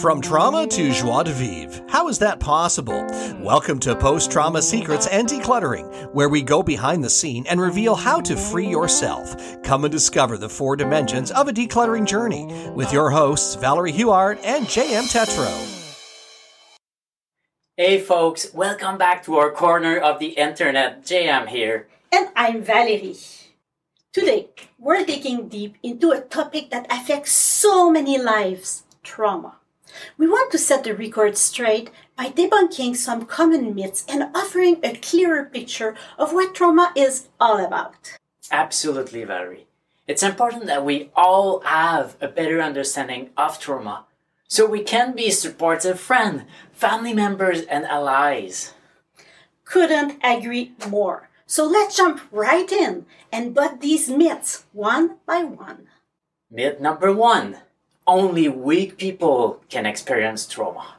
From trauma to joie de vivre. How is that possible? Welcome to Post Trauma Secrets and Decluttering, where we go behind the scene and reveal how to free yourself. Come and discover the four dimensions of a decluttering journey with your hosts, Valerie Huart and JM Tetro. Hey folks, welcome back to our corner of the internet. JM here. And I'm Valerie. Today, we're digging deep into a topic that affects so many lives trauma. We want to set the record straight by debunking some common myths and offering a clearer picture of what trauma is all about. Absolutely, Valerie. It's important that we all have a better understanding of trauma so we can be supportive friends, family members, and allies. Couldn't agree more. So let's jump right in and butt these myths one by one. Myth number one only weak people can experience trauma.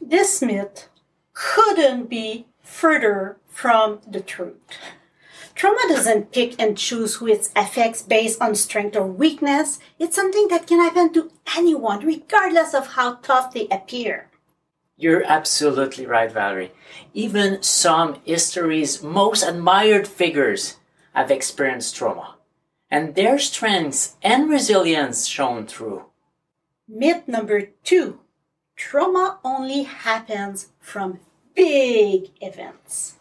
This myth couldn't be further from the truth. Trauma doesn't pick and choose who it affects based on strength or weakness. It's something that can happen to anyone, regardless of how tough they appear. You're absolutely right, Valerie. Even some history's most admired figures have experienced trauma, and their strengths and resilience shone through. Myth number two trauma only happens from big events.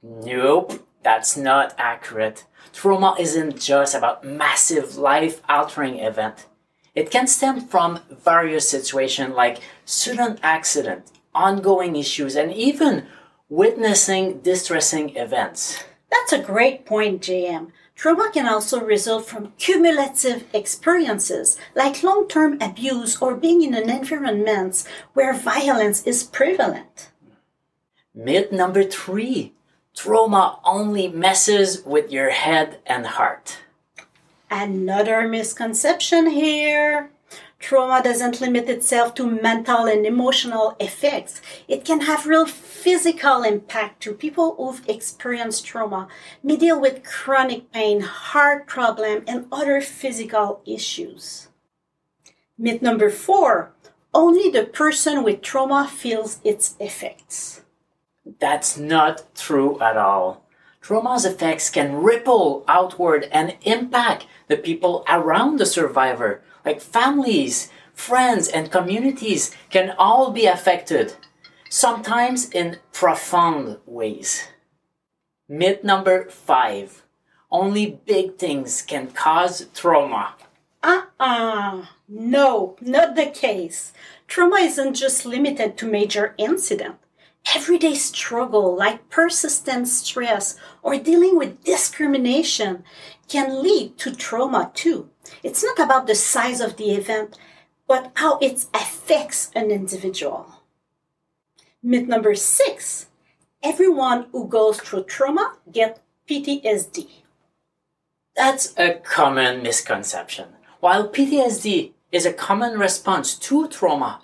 Nope, that's not accurate. Trauma isn't just about massive life altering event. It can stem from various situations like sudden accident, ongoing issues, and even witnessing distressing events. That's a great point, JM. Trauma can also result from cumulative experiences like long term abuse or being in an environment where violence is prevalent. Myth number three trauma only messes with your head and heart. Another misconception here. Trauma doesn't limit itself to mental and emotional effects. It can have real physical impact to people who've experienced trauma, may deal with chronic pain, heart problem, and other physical issues. Myth number four, only the person with trauma feels its effects. That's not true at all. Trauma's effects can ripple outward and impact the people around the survivor, like families, friends, and communities can all be affected, sometimes in profound ways. Myth number five only big things can cause trauma. Uh uh no, not the case. Trauma isn't just limited to major incidents everyday struggle like persistent stress or dealing with discrimination can lead to trauma too. It's not about the size of the event, but how it affects an individual. Myth number six everyone who goes through trauma gets PTSD. That's a common misconception. While PTSD is a common response to trauma,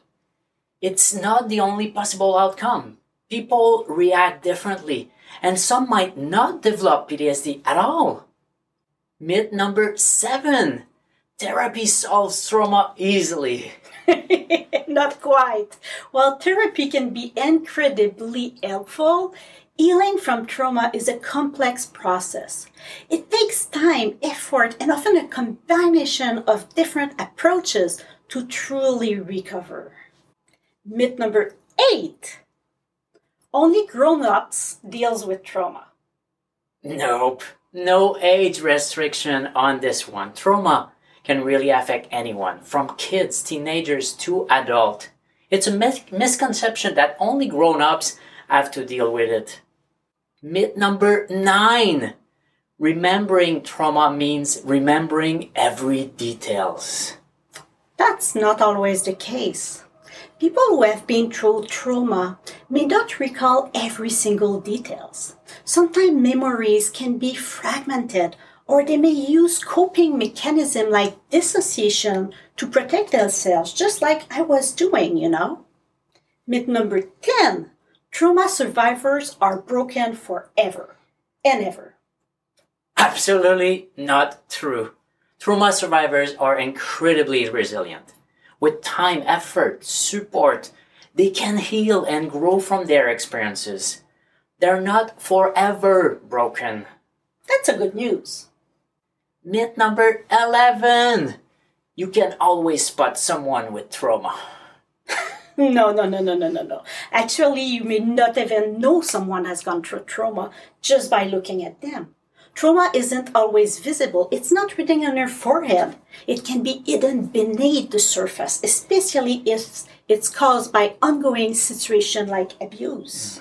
it's not the only possible outcome people react differently, and some might not develop PTSD at all. Myth number seven therapy solves trauma easily. not quite. While therapy can be incredibly helpful, healing from trauma is a complex process. It takes time, effort, and often a combination of different approaches to truly recover. Myth number eight only grown-ups deals with trauma. Nope. No age restriction on this one. Trauma can really affect anyone, from kids, teenagers to adult. It's a mis- misconception that only grown-ups have to deal with it. Myth number nine. Remembering trauma means remembering every details. That's not always the case. People who have been through trauma may not recall every single details. Sometimes memories can be fragmented or they may use coping mechanism like dissociation to protect themselves, just like I was doing, you know. Myth number 10 trauma survivors are broken forever and ever. Absolutely not true. Trauma survivors are incredibly resilient. with time, effort, support, they can heal and grow from their experiences. They're not forever broken. That's a good news. Myth number 11 You can always spot someone with trauma. No, no, no, no, no, no, no. Actually, you may not even know someone has gone through trauma just by looking at them. Trauma isn't always visible. It's not written on your forehead. It can be hidden beneath the surface, especially if it's caused by ongoing situation like abuse.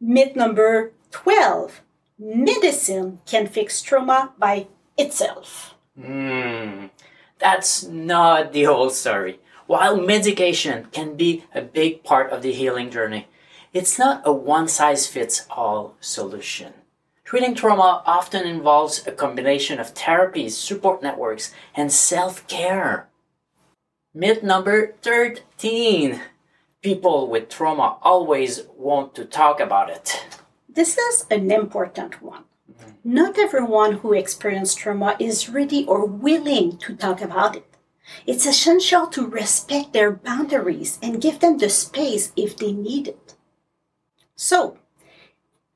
Myth number 12. Medicine can fix trauma by itself. Hmm, that's not the whole story. While medication can be a big part of the healing journey, it's not a one size fits all solution. Treating trauma often involves a combination of therapies, support networks, and self care. Myth number 13 People with trauma always want to talk about it. This is an important one. Not everyone who experiences trauma is ready or willing to talk about it. It's essential to respect their boundaries and give them the space if they need it. So,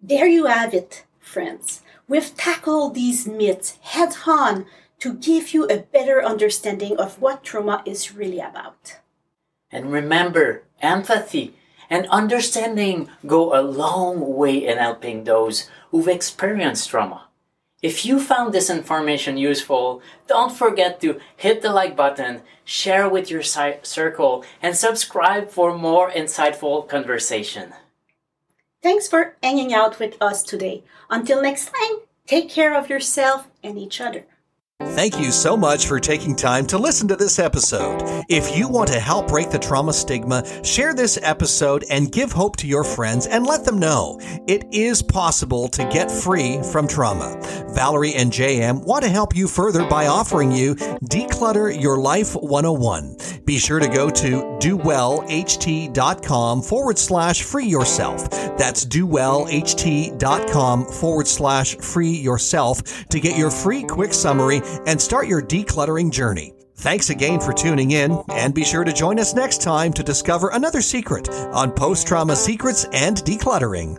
there you have it, friends. We've tackled these myths head on to give you a better understanding of what trauma is really about. And remember, empathy and understanding go a long way in helping those who've experienced trauma. If you found this information useful, don't forget to hit the like button, share with your circle, and subscribe for more insightful conversation. Thanks for hanging out with us today. Until next time, take care of yourself and each other. Thank you so much for taking time to listen to this episode. If you want to help break the trauma stigma, share this episode and give hope to your friends and let them know it is possible to get free from trauma. Valerie and JM want to help you further by offering you Declutter Your Life 101. Be sure to go to dowellht.com forward slash free yourself. That's dowellht.com forward slash free yourself to get your free quick summary and start your decluttering journey. Thanks again for tuning in, and be sure to join us next time to discover another secret on post trauma secrets and decluttering.